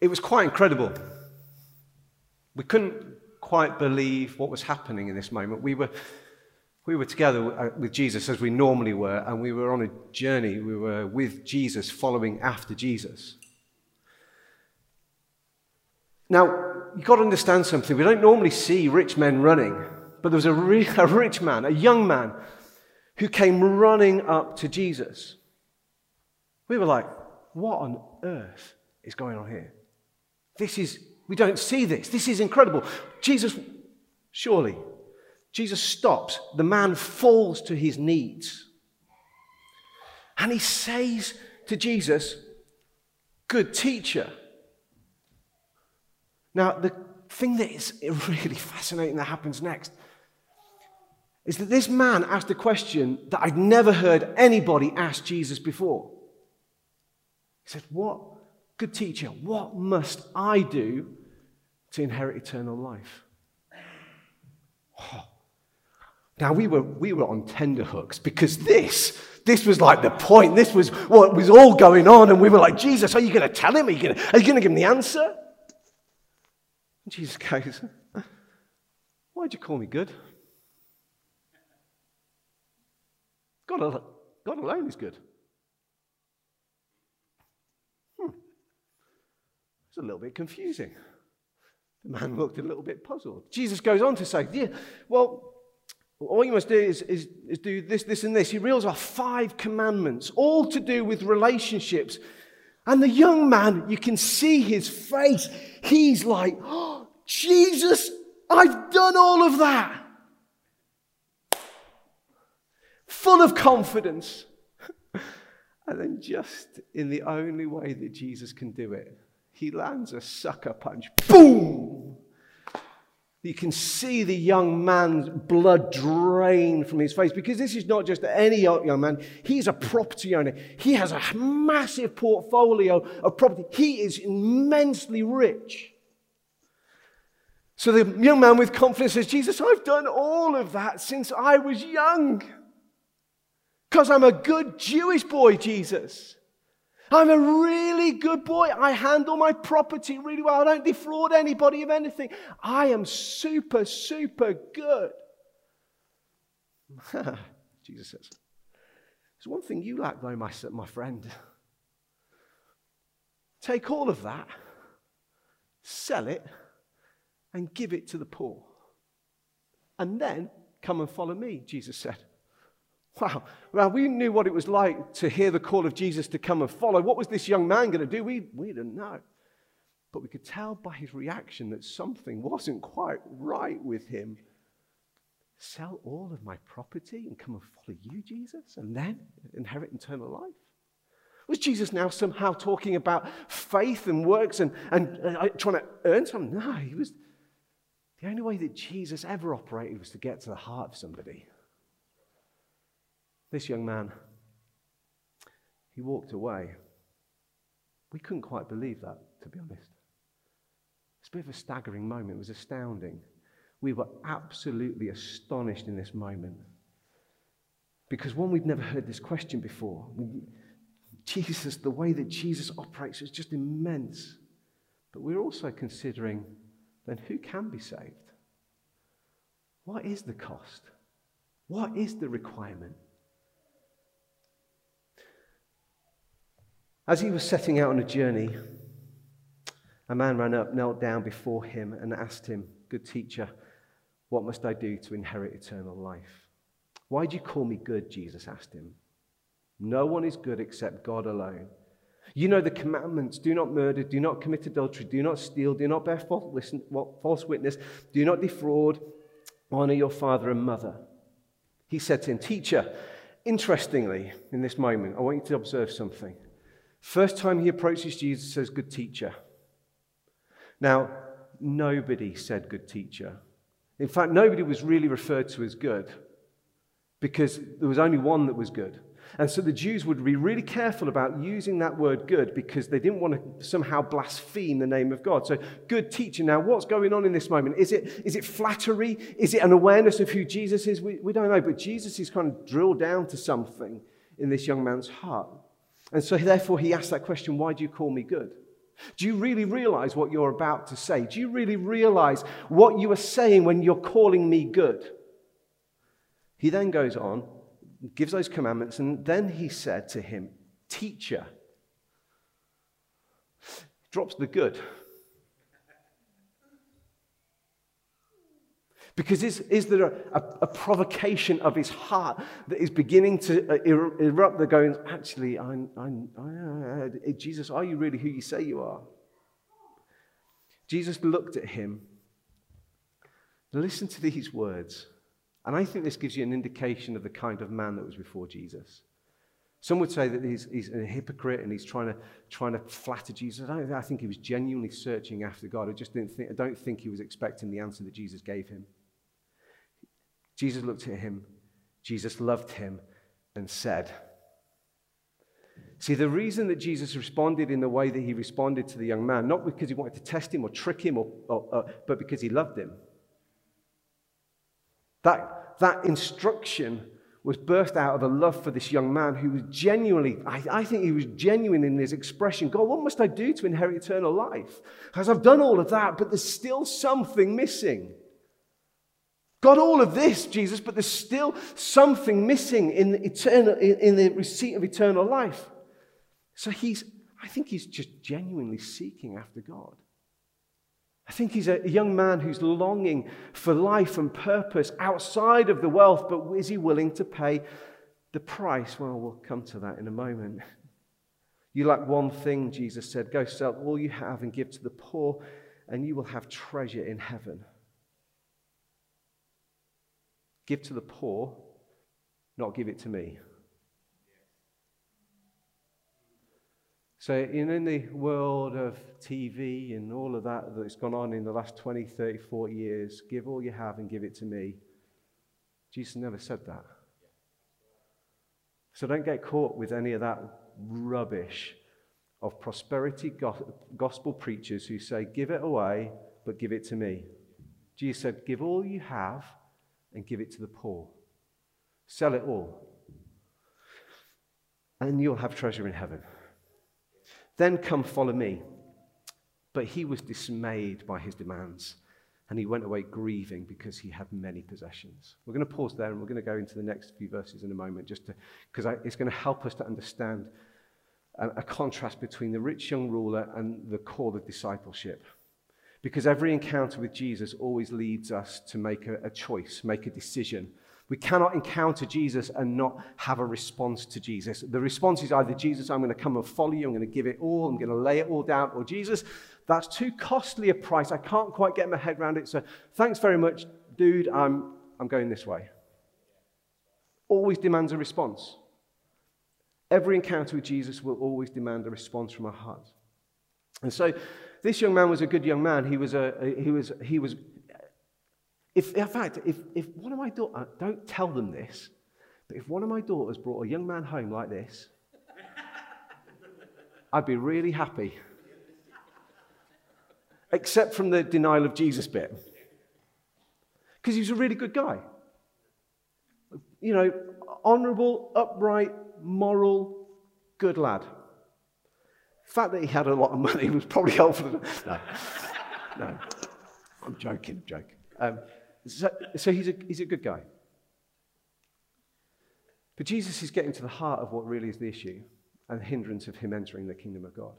It was quite incredible. We couldn't quite believe what was happening in this moment. We were, we were together uh, with Jesus as we normally were, and we were on a journey. We were with Jesus, following after Jesus. Now, you've got to understand something. We don't normally see rich men running, but there was a, re- a rich man, a young man, who came running up to Jesus. We were like, what on earth is going on here? This is, we don't see this. This is incredible. Jesus, surely, Jesus stops. The man falls to his knees. And he says to Jesus, Good teacher. Now, the thing that is really fascinating that happens next is that this man asked a question that I'd never heard anybody ask Jesus before. He said, What, good teacher, what must I do to inherit eternal life? Oh. Now, we were, we were on tender hooks because this, this was like the point. This was what was all going on. And we were like, Jesus, are you going to tell him? Are you going to give him the answer? And Jesus goes, Why'd you call me good? God, God alone is good. It's a little bit confusing. The man looked a little bit puzzled. Jesus goes on to say, Yeah, well, all you must do is, is, is do this, this, and this. He reels off five commandments, all to do with relationships. And the young man, you can see his face. He's like, oh, Jesus, I've done all of that. Full of confidence. and then, just in the only way that Jesus can do it, he lands a sucker punch. Boom! You can see the young man's blood drain from his face because this is not just any young man. He's a property owner. He has a massive portfolio of property. He is immensely rich. So the young man with confidence says, Jesus, I've done all of that since I was young. Because I'm a good Jewish boy, Jesus. I'm a really good boy. I handle my property really well. I don't defraud anybody of anything. I am super, super good. Jesus says, There's one thing you lack, though, my, my friend. Take all of that, sell it, and give it to the poor. And then come and follow me, Jesus said. Wow. Well, we knew what it was like to hear the call of Jesus to come and follow. What was this young man going to do? We, we didn't know. But we could tell by his reaction that something wasn't quite right with him. Sell all of my property and come and follow you, Jesus, and then inherit eternal life? Was Jesus now somehow talking about faith and works and, and uh, trying to earn something? No, he was. The only way that Jesus ever operated was to get to the heart of somebody. This young man, he walked away. We couldn't quite believe that, to be honest. It's a bit of a staggering moment. It was astounding. We were absolutely astonished in this moment. Because one, we'd never heard this question before. Jesus, the way that Jesus operates is just immense. But we're also considering then who can be saved? What is the cost? What is the requirement? As he was setting out on a journey, a man ran up, knelt down before him, and asked him, Good teacher, what must I do to inherit eternal life? Why do you call me good? Jesus asked him. No one is good except God alone. You know the commandments do not murder, do not commit adultery, do not steal, do not bear false witness, do not defraud, honor your father and mother. He said to him, Teacher, interestingly, in this moment, I want you to observe something. First time he approaches Jesus, says, Good teacher. Now, nobody said good teacher. In fact, nobody was really referred to as good because there was only one that was good. And so the Jews would be really careful about using that word good because they didn't want to somehow blaspheme the name of God. So, good teacher. Now, what's going on in this moment? Is it, is it flattery? Is it an awareness of who Jesus is? We, we don't know. But Jesus is kind of drilled down to something in this young man's heart. And so, therefore, he asked that question why do you call me good? Do you really realize what you're about to say? Do you really realize what you are saying when you're calling me good? He then goes on, gives those commandments, and then he said to him, Teacher, drops the good. Because is, is there a, a, provocation of his heart that is beginning to uh, erupt? They're going, actually, I'm, I'm, I, Jesus, are you really who you say you are? Jesus looked at him. Listen to these words. And I think this gives you an indication of the kind of man that was before Jesus. Some would say that he's, he's a hypocrite and he's trying to, trying to flatter Jesus. I, I think he was genuinely searching after God. I just didn't think, I don't think he was expecting the answer that Jesus gave him. Jesus looked at him, Jesus loved him, and said, See, the reason that Jesus responded in the way that he responded to the young man, not because he wanted to test him or trick him, or, or, but because he loved him. That, that instruction was birthed out of a love for this young man who was genuinely, I, I, think he was genuine in his expression God, what must I do to inherit eternal life? Because I've done all of that, but there's still something missing. Got all of this, Jesus, but there's still something missing in the, eternal, in, the receipt of eternal life. So he's, I think he's just genuinely seeking after God. I think he's a young man who's longing for life and purpose outside of the wealth, but is he willing to pay the price? Well, we'll come to that in a moment. You lack one thing, Jesus said go sell all you have and give to the poor, and you will have treasure in heaven. Give to the poor, not give it to me. So, in the world of TV and all of that that's gone on in the last 20, 30, 40 years, give all you have and give it to me. Jesus never said that. So, don't get caught with any of that rubbish of prosperity gospel preachers who say, Give it away, but give it to me. Jesus said, Give all you have and give it to the poor. Sell it all, and you'll have treasure in heaven. Then come follow me. But he was dismayed by his demands, and he went away grieving because he had many possessions. We're going to pause there and we're going to go into the next few verses in a moment, just because it's going to help us to understand a, a contrast between the rich young ruler and the call of discipleship. Because every encounter with Jesus always leads us to make a, a choice, make a decision we cannot encounter Jesus and not have a response to Jesus. The response is either, Jesus, I'm going to come and follow you, I'm going to give it all, I'm going to lay it all down, or Jesus, that's too costly a price. I can't quite get my head around it. So thanks very much, dude. I'm, I'm going this way. Always demands a response. Every encounter with Jesus will always demand a response from our hearts. And so this young man was a good young man. He was, a, he was, he was if, in fact, if, if one of my daughters, uh, don't tell them this, but if one of my daughters brought a young man home like this, I'd be really happy. Except from the denial of Jesus bit. Because he was a really good guy. You know, honorable, upright, moral, good lad. The fact that he had a lot of money was probably helpful. No, no, I'm joking, joking. Um, so, so he's, a, he's a good guy. But Jesus is getting to the heart of what really is the issue and the hindrance of him entering the kingdom of God.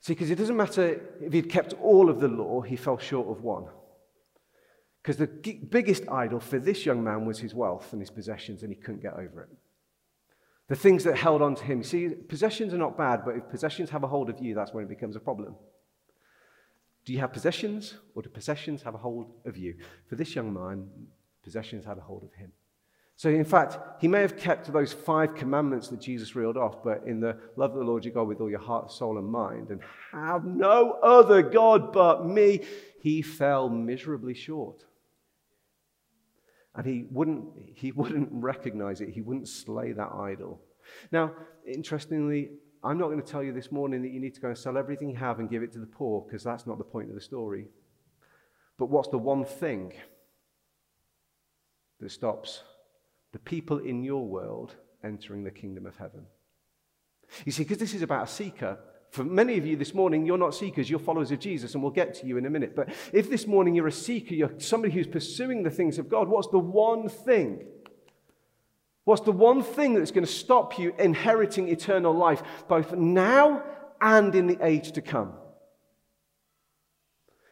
See, because it doesn't matter if he'd kept all of the law, he fell short of one. Because the biggest idol for this young man was his wealth and his possessions, and he couldn't get over it. The things that held on to him. See, possessions are not bad, but if possessions have a hold of you, that's when it becomes a problem. Do you have possessions, or do possessions have a hold of you? For this young man, possessions had a hold of him. So, in fact, he may have kept those five commandments that Jesus reeled off, but in the love of the Lord your God with all your heart, soul, and mind, and have no other God but me, he fell miserably short. And he wouldn't, he wouldn't recognize it, he wouldn't slay that idol. Now, interestingly, I'm not going to tell you this morning that you need to go and sell everything you have and give it to the poor, because that's not the point of the story. But what's the one thing that stops the people in your world entering the kingdom of heaven? You see, because this is about a seeker, For many of you this morning, you're not seekers, you're followers of Jesus, and we'll get to you in a minute. But if this morning you're a seeker, you're somebody who's pursuing the things of God, what's the one thing? What's the one thing that's going to stop you inheriting eternal life, both now and in the age to come?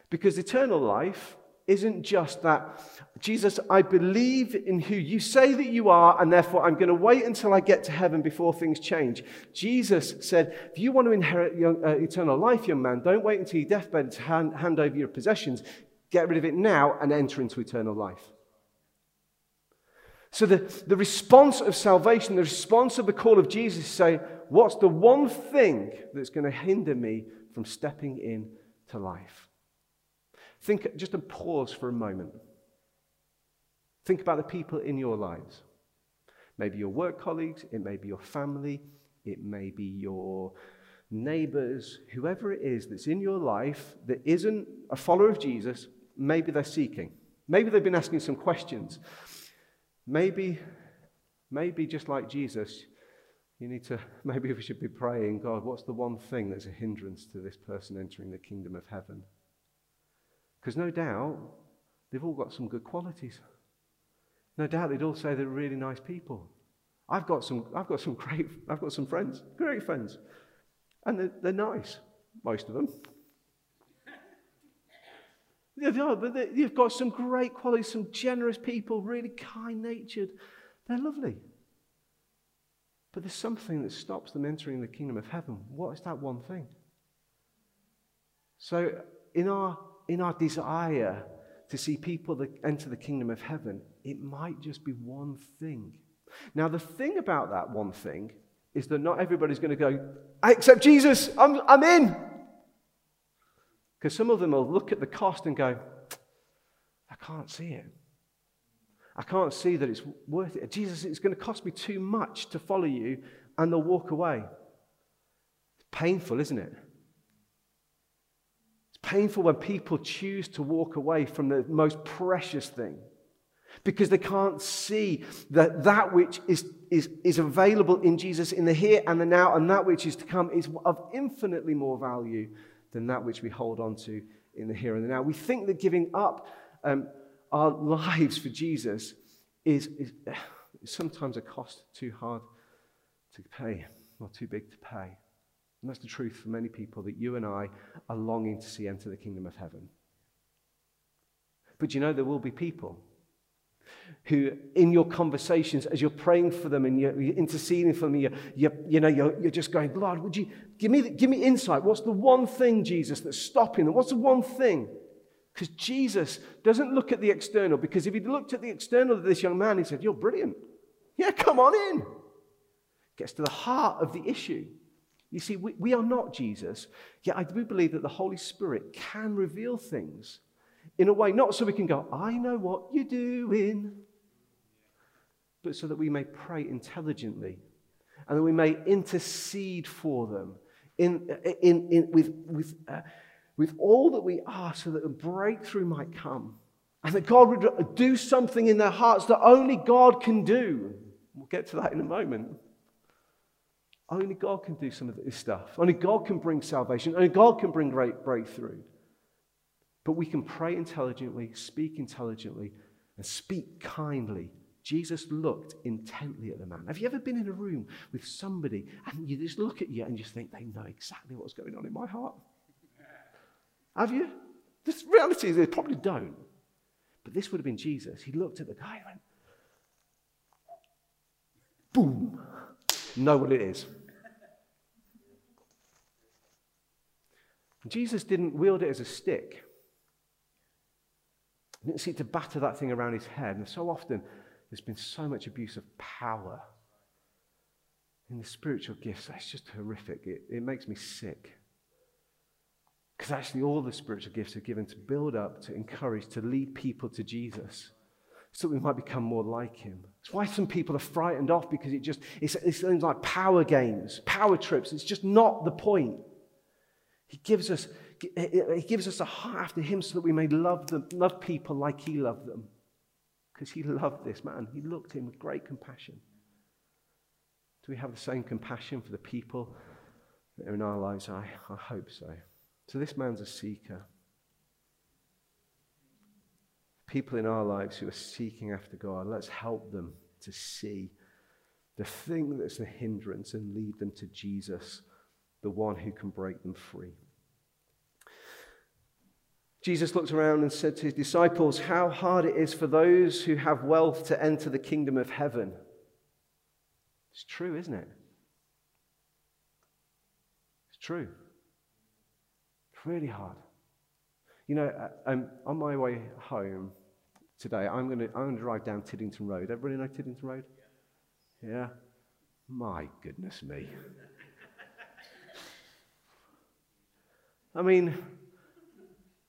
Because eternal life isn't just that, Jesus, I believe in who you say that you are, and therefore I'm going to wait until I get to heaven before things change. Jesus said, If you want to inherit uh, eternal life, young man, don't wait until your deathbed to hand, hand over your possessions. Get rid of it now and enter into eternal life. So, the, the response of salvation, the response of the call of Jesus, say, What's the one thing that's going to hinder me from stepping in to life? Think, just a pause for a moment. Think about the people in your lives. Maybe your work colleagues, it may be your family, it may be your neighbors, whoever it is that's in your life that isn't a follower of Jesus, maybe they're seeking. Maybe they've been asking some questions. Maybe, maybe just like Jesus, you need to, maybe we should be praying, God, what's the one thing that's a hindrance to this person entering the kingdom of heaven? Because no doubt they've all got some good qualities. No doubt they'd all say they're really nice people. I've got some, I've got some great, I've got some friends, great friends. And they're, they're nice, most of them. Yeah, but they, you've got some great qualities, some generous people, really kind natured. They're lovely. But there's something that stops them entering the kingdom of heaven. What is that one thing? So, in our in our desire to see people that enter the kingdom of heaven, it might just be one thing. Now, the thing about that one thing is that not everybody's going to go, I accept Jesus, I'm, I'm in. Because some of them will look at the cost and go, I can't see it. I can't see that it's worth it. Jesus, it's going to cost me too much to follow you, and they'll walk away. It's painful, isn't it? Painful when people choose to walk away from the most precious thing because they can't see that that which is, is, is available in Jesus in the here and the now and that which is to come is of infinitely more value than that which we hold on to in the here and the now. We think that giving up um, our lives for Jesus is, is sometimes a cost too hard to pay or too big to pay. And that's the truth for many people that you and I are longing to see enter the kingdom of heaven. But you know, there will be people who, in your conversations, as you're praying for them and you're, interceding for them, you're, you're, you know, you're, you're just going, Lord, would you give me, give me insight? What's the one thing, Jesus, that's stopping them? What's the one thing? Because Jesus doesn't look at the external, because if he looked at the external of this young man, he said, You're brilliant. Yeah, come on in. Gets to the heart of the issue. You see, we, we are not Jesus, yet I do believe that the Holy Spirit can reveal things in a way, not so we can go, I know what you're doing, but so that we may pray intelligently and that we may intercede for them in, in, in, with, with, uh, with all that we are so that a breakthrough might come and that God would do something in their hearts that only God can do. We'll get to that in a moment. Only God can do some of this stuff. Only God can bring salvation. Only God can bring great breakthrough. But we can pray intelligently, speak intelligently, and speak kindly. Jesus looked intently at the man. Have you ever been in a room with somebody and you just look at you and just think they know exactly what's going on in my heart? Have you? The reality is they probably don't. But this would have been Jesus. He looked at the guy and went, boom, know what it is. Jesus didn't wield it as a stick. He didn't seek to batter that thing around his head. And so often, there's been so much abuse of power in the spiritual gifts. It's just horrific. It, it makes me sick. Because actually, all the spiritual gifts are given to build up, to encourage, to lead people to Jesus so we might become more like him. That's why some people are frightened off because it just, it's, it's things like power games, power trips. It's just not the point. He gives us, he gives us a heart after him so that we may love them, love people like he loved them. Because he loved this man. He looked at him with great compassion. Do we have the same compassion for the people in our lives? I, I hope so. So this man's a seeker. People in our lives who are seeking after God, let's help them to see the thing that's a hindrance and lead them to Jesus, the one who can break them free. Jesus looked around and said to his disciples, How hard it is for those who have wealth to enter the kingdom of heaven. It's true, isn't it? It's true. It's really hard. You know, uh, um, on my way home today, I'm going to I'm going to drive down Tiddington Road. Everybody know Tiddington Road? Yeah? My goodness me. I mean,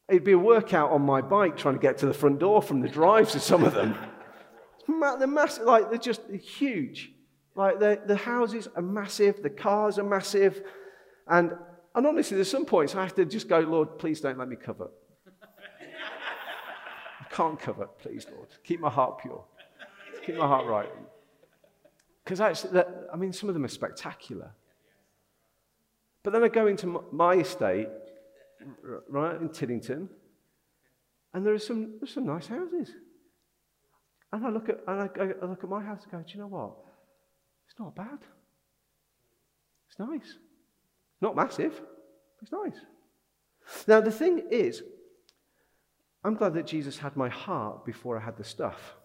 it'd be a workout on my bike trying to get to the front door from the drives of some of them. They're massive, like they're just huge. Like the, houses are massive, the cars are massive, and and honestly, there's some points I have to just go, Lord, please don't let me covet. I can't covet, please, Lord. Keep my heart pure. Keep my heart right. Because actually, I mean, some of them are spectacular. But then I go into my estate, right, in Tiddington, and there are some, there's some nice houses. And I look at, and I, I look at my house and go, do you know what? It's not bad. It's nice. Not massive, it's nice. Now, the thing is, I'm glad that Jesus had my heart before I had the stuff.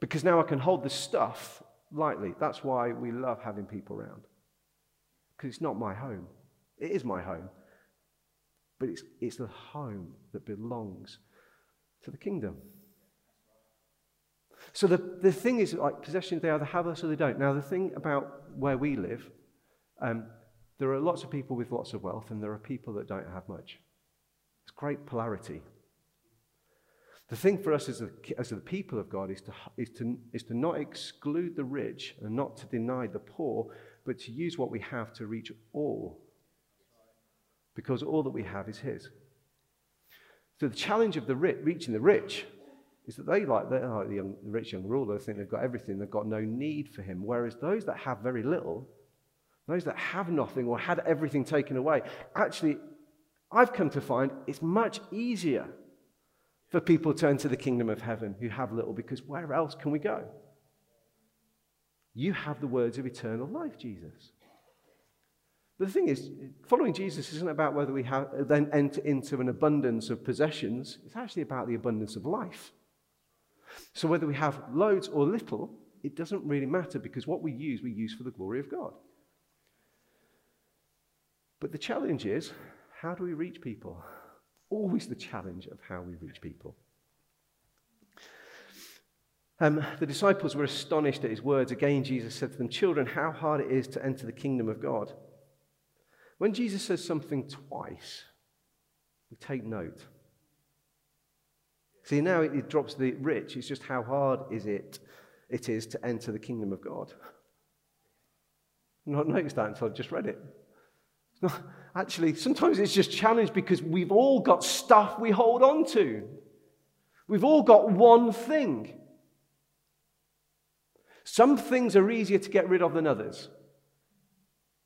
Because now I can hold the stuff lightly. That's why we love having people around. Because it's not my home. It is my home. But it's, it's the home that belongs to the kingdom. So the, the thing is, like possessions, they either have us or they don't. Now, the thing about where we live, um, there are lots of people with lots of wealth, and there are people that don't have much. It's great polarity. The thing for us as, a, as the people of God is to, is, to, is to not exclude the rich and not to deny the poor, but to use what we have to reach all. Because all that we have is His. So the challenge of the rich, reaching the rich is that they like, they're like the, young, the rich young ruler, think they've got everything, they've got no need for him. Whereas those that have very little, those that have nothing or had everything taken away, actually, I've come to find it's much easier for people to enter the kingdom of heaven who have little, because where else can we go? You have the words of eternal life, Jesus. The thing is, following Jesus isn't about whether we have, then enter into an abundance of possessions. It's actually about the abundance of life. So whether we have loads or little, it doesn't really matter because what we use, we use for the glory of God. But the challenge is how do we reach people? always the challenge of how we reach people. Um, the disciples were astonished at his words. Again, Jesus said to them, Children, how hard it is to enter the kingdom of God. When Jesus says something twice, we take note. See, now it, it drops the rich. It's just how hard is it, it is to enter the kingdom of God. I've not noticed that until I just read it. Not, actually, sometimes it's just challenged because we've all got stuff we hold on to. We've all got one thing. Some things are easier to get rid of than others.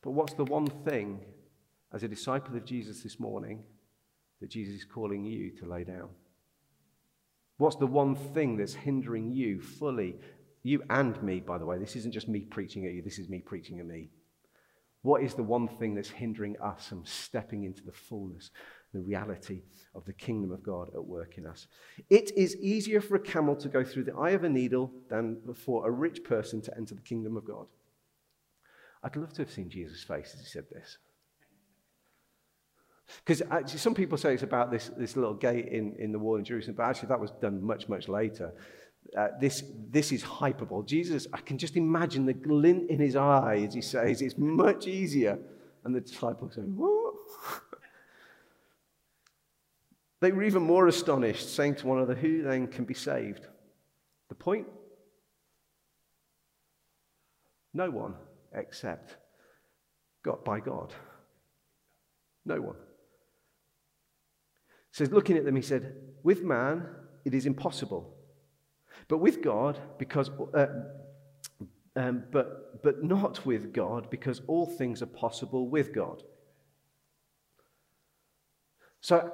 But what's the one thing, as a disciple of Jesus this morning, that Jesus is calling you to lay down? What's the one thing that's hindering you fully? You and me, by the way. This isn't just me preaching at you, this is me preaching at me. What is the one thing that's hindering us from stepping into the fullness, the reality of the kingdom of God at work in us? It is easier for a camel to go through the eye of a needle than for a rich person to enter the kingdom of God. I'd love to have seen Jesus' face as he said this. Because actually, some people say it's about this, this little gate in, in the wall in Jerusalem, but actually, that was done much, much later uh, this, this is hyperbole. Jesus, I can just imagine the glint in his eye as he says, it's much easier. And the disciples say, What? they were even more astonished, saying to one another, Who then can be saved? The point? No one except God by God. No one. Says, looking at them, he said, With man it is impossible but with God, because, uh, um, but, but not with God, because all things are possible with God. So,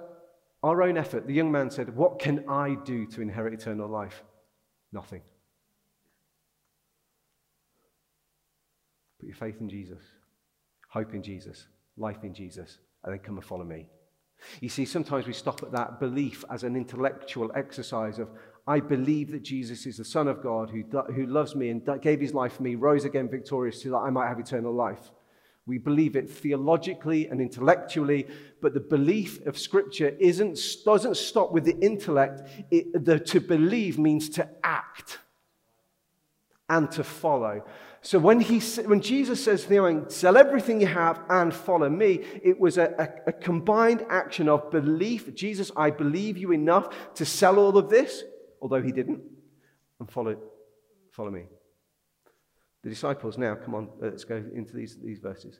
our own effort, the young man said, What can I do to inherit eternal life? Nothing. Put your faith in Jesus, hope in Jesus, life in Jesus, and then come and follow me. You see, sometimes we stop at that belief as an intellectual exercise of, I believe that Jesus is the Son of God who, who loves me and gave his life for me, rose again victorious so that I might have eternal life. We believe it theologically and intellectually, but the belief of Scripture isn't, doesn't stop with the intellect. It, the, to believe means to act and to follow. So when, he, when Jesus says to the sell everything you have and follow me, it was a, a, a combined action of belief. Jesus, I believe you enough to sell all of this, although he didn't, and follow, follow me. The disciples now, come on, let's go into these, these verses.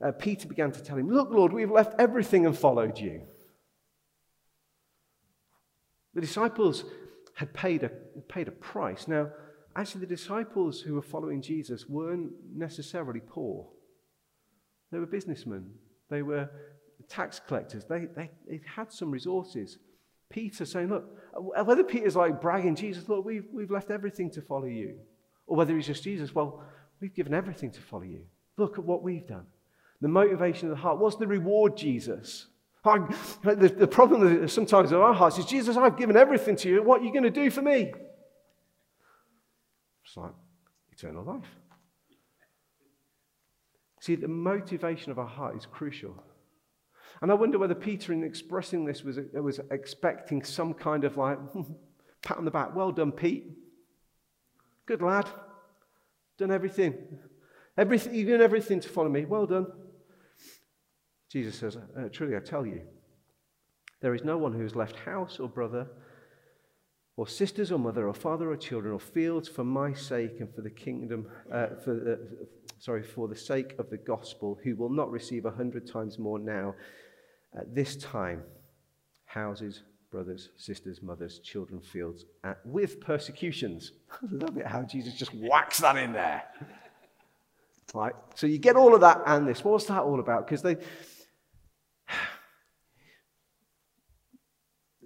Uh, Peter began to tell him, Look, Lord, we've left everything and followed you. The disciples had paid a, paid a price. Now, actually, the disciples who were following Jesus weren't necessarily poor, they were businessmen, they were tax collectors, they, they, they had some resources. Peter saying, Look, uh, whether Peter's like bragging, Jesus, look, we've, we've left everything to follow you. Or whether he's just Jesus, well, we've given everything to follow you. Look at what we've done. The motivation of the heart. What's the reward, Jesus? I, the, the problem sometimes in our hearts is, Jesus, I've given everything to you. What are you going to do for me? It's like eternal life. See, the motivation of our heart is crucial. And I wonder whether Peter, in expressing this, was, was expecting some kind of like pat on the back. Well done, Pete. Good lad. Done everything. Everything you've done everything to follow me. Well done. Jesus says, uh, Truly, I tell you, there is no one who has left house or brother or sisters or mother or father or children or fields for my sake and for the kingdom, uh, for, uh, sorry, for the sake of the gospel, who will not receive a hundred times more now at this time houses, brothers, sisters, mothers, children, fields, uh, with persecutions. I love it how Jesus just whacks that in there. Right? So you get all of that and this. What's that all about? Because they.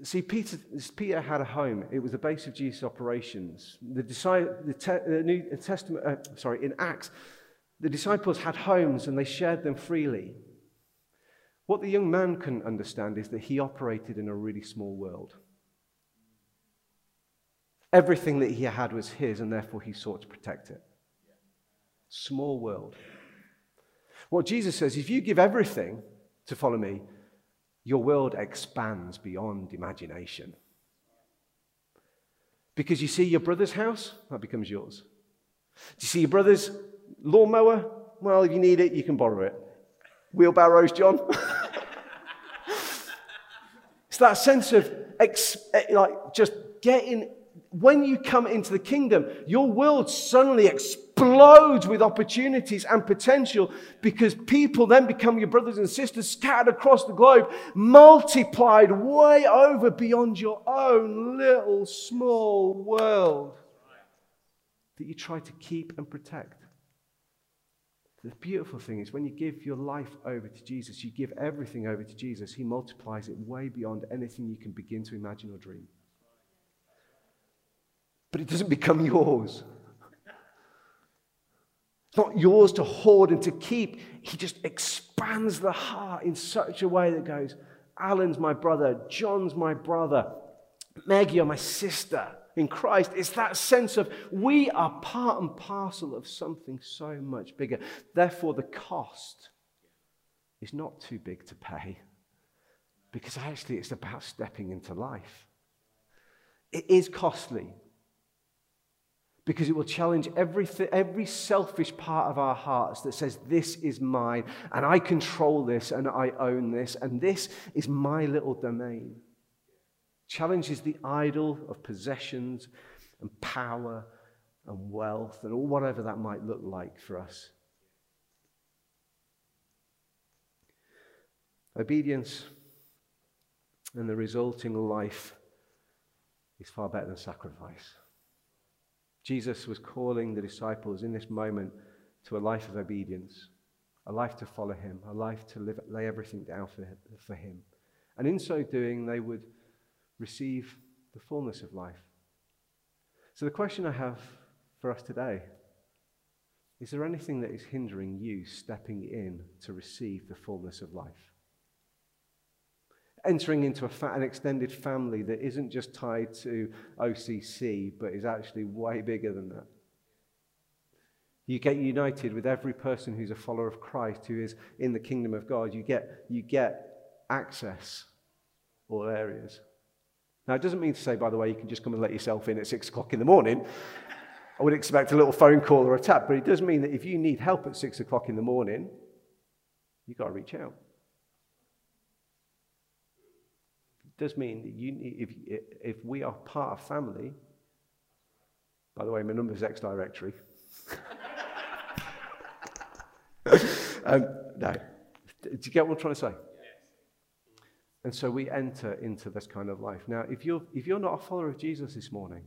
See, Peter, Peter had a home. It was the base of Jesus' operations. The, the, te, the New Testament, uh, sorry, in Acts, the disciples had homes and they shared them freely. What the young man couldn't understand is that he operated in a really small world. Everything that he had was his, and therefore he sought to protect it. Small world. What Jesus says, if you give everything to follow me, your world expands beyond imagination. Because you see your brother's house, that becomes yours. Do you see your brother's lawnmower? Well, if you need it, you can borrow it. Wheelbarrows, John. it's that sense of ex- eh, like just getting. When you come into the kingdom, your world suddenly explodes with opportunities and potential because people then become your brothers and sisters scattered across the globe, multiplied way over beyond your own little small world that you try to keep and protect. The beautiful thing is when you give your life over to Jesus, you give everything over to Jesus, He multiplies it way beyond anything you can begin to imagine or dream. But it doesn't become yours. It's not yours to hoard and to keep. He just expands the heart in such a way that goes, Alan's my brother, John's my brother, Maggie, you're my sister in Christ. It's that sense of we are part and parcel of something so much bigger. Therefore, the cost is not too big to pay because actually it's about stepping into life. It is costly because it will challenge every, every selfish part of our hearts that says, This is mine, and I control this, and I own this, and this is my little domain challenges the idol of possessions and power and wealth and all whatever that might look like for us. Obedience and the resulting life is far better than sacrifice. Jesus was calling the disciples in this moment to a life of obedience, a life to follow him, a life to live, lay everything down for, for him. And in so doing, they would receive the fullness of life. So, the question I have for us today is there anything that is hindering you stepping in to receive the fullness of life? Entering into fa- an extended family that isn't just tied to OCC, but is actually way bigger than that. You get united with every person who's a follower of Christ, who is in the kingdom of God. You get, you get access all areas. Now, it doesn't mean to say, by the way, you can just come and let yourself in at six o'clock in the morning. I would expect a little phone call or a tap, but it does mean that if you need help at six o'clock in the morning, you've got to reach out. It does mean that you need, if, if we are part of family, by the way, my number's X directory. um, no. Do you get what I'm trying to say? And so we enter into this kind of life. Now, if you're, if you're not a follower of Jesus this morning,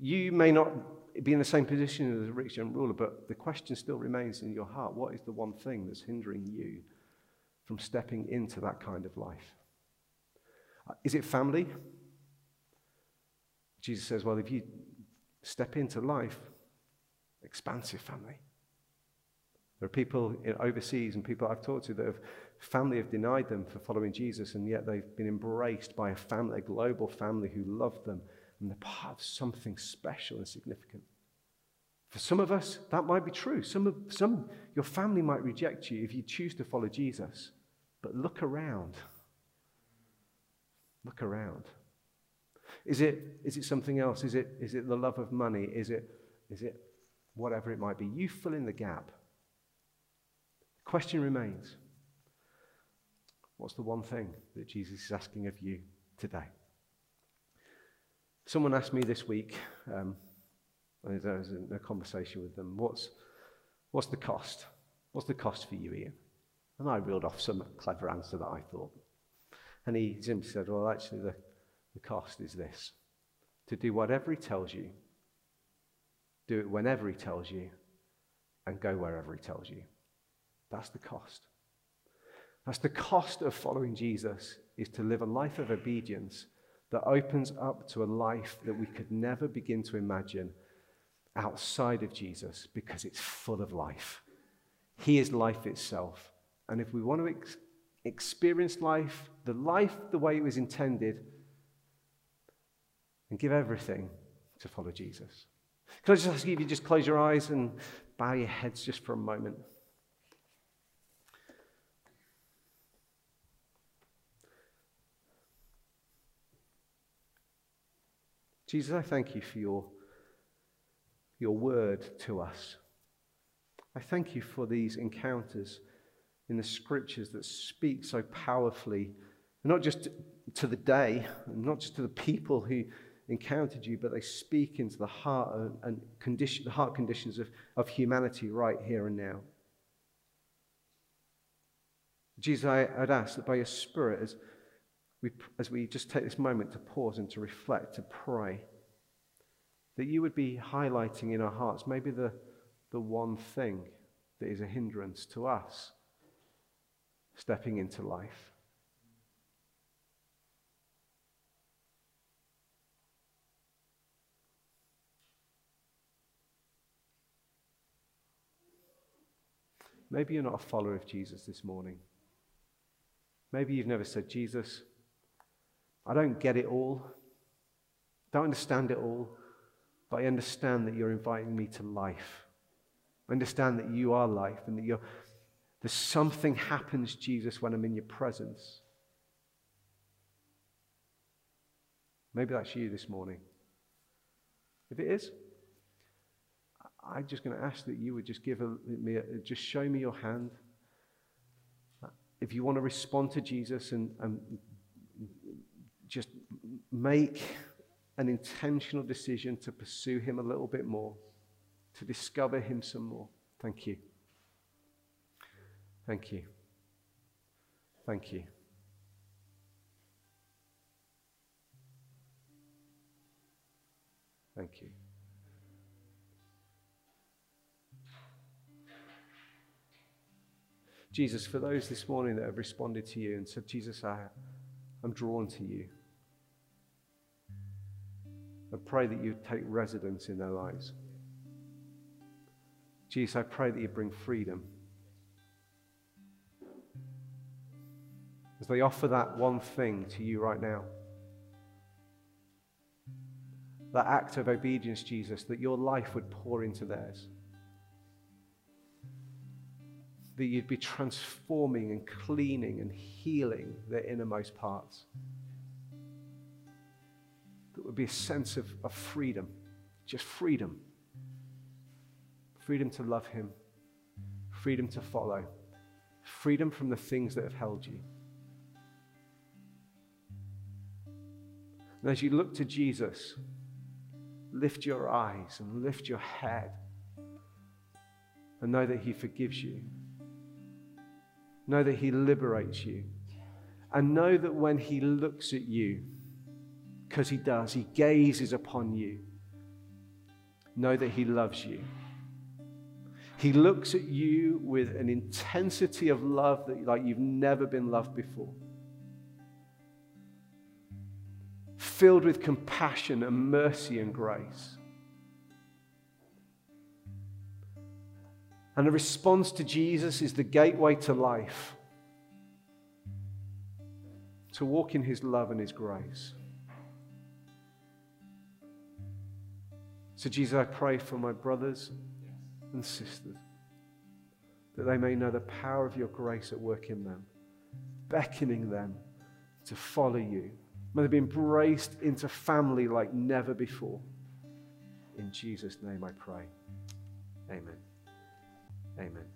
you may not be in the same position as a rich young ruler, but the question still remains in your heart what is the one thing that's hindering you from stepping into that kind of life? Is it family? Jesus says, well, if you step into life, expansive family. There are people overseas and people I've talked to that have family have denied them for following Jesus, and yet they've been embraced by a family, a global family who love them, and they're part of something special and significant. For some of us, that might be true. Some of some your family might reject you if you choose to follow Jesus. But look around. Look around. Is it, is it something else? Is it, is it the love of money? Is it, is it whatever it might be? You fill in the gap. The question remains What's the one thing that Jesus is asking of you today? Someone asked me this week, um, I was in a conversation with them, what's, what's the cost? What's the cost for you, Ian? And I reeled off some clever answer that I thought. And he simply said, Well, actually, the, the cost is this to do whatever he tells you, do it whenever he tells you, and go wherever he tells you. That's the cost. That's the cost of following Jesus, is to live a life of obedience that opens up to a life that we could never begin to imagine outside of Jesus because it's full of life. He is life itself. And if we want to ex- experience life, the life the way it was intended, and give everything to follow Jesus. Can I just ask you if you just close your eyes and bow your heads just for a moment? Jesus, I thank you for your, your word to us. I thank you for these encounters in the scriptures that speak so powerfully, not just to the day, not just to the people who encountered you, but they speak into the heart and condition, the heart conditions of, of humanity right here and now. Jesus, I, would ask that by your Spirit, as we, as we just take this moment to pause and to reflect, to pray, that you would be highlighting in our hearts maybe the, the one thing that is a hindrance to us stepping into life. Maybe you're not a follower of Jesus this morning. Maybe you've never said, Jesus, I don't get it all, don't understand it all, but I understand that you're inviting me to life. I understand that you are life and that you're, there's something happens, Jesus, when I'm in your presence. Maybe that's you this morning. If it is, I'm just going to ask that you would just give me, just show me your hand. If you want to respond to Jesus and, and just make an intentional decision to pursue Him a little bit more, to discover Him some more. Thank you. Thank you. Thank you. Thank you. Jesus, for those this morning that have responded to you and said, Jesus, I, I'm drawn to you, I pray that you take residence in their lives. Jesus, I pray that you bring freedom. As they offer that one thing to you right now, that act of obedience, Jesus, that your life would pour into theirs. That you'd be transforming and cleaning and healing their innermost parts. That would be a sense of, of freedom, just freedom. Freedom to love Him, freedom to follow, freedom from the things that have held you. And as you look to Jesus, lift your eyes and lift your head and know that He forgives you. Know that He liberates you. And know that when He looks at you, because He does, He gazes upon you, know that He loves you. He looks at you with an intensity of love that like you've never been loved before. Filled with compassion and mercy and grace. And the response to Jesus is the gateway to life, to walk in his love and his grace. So, Jesus, I pray for my brothers and sisters that they may know the power of your grace at work in them, beckoning them to follow you May they be embraced into family like never before. In Jesus' name I pray. Amen. Amen.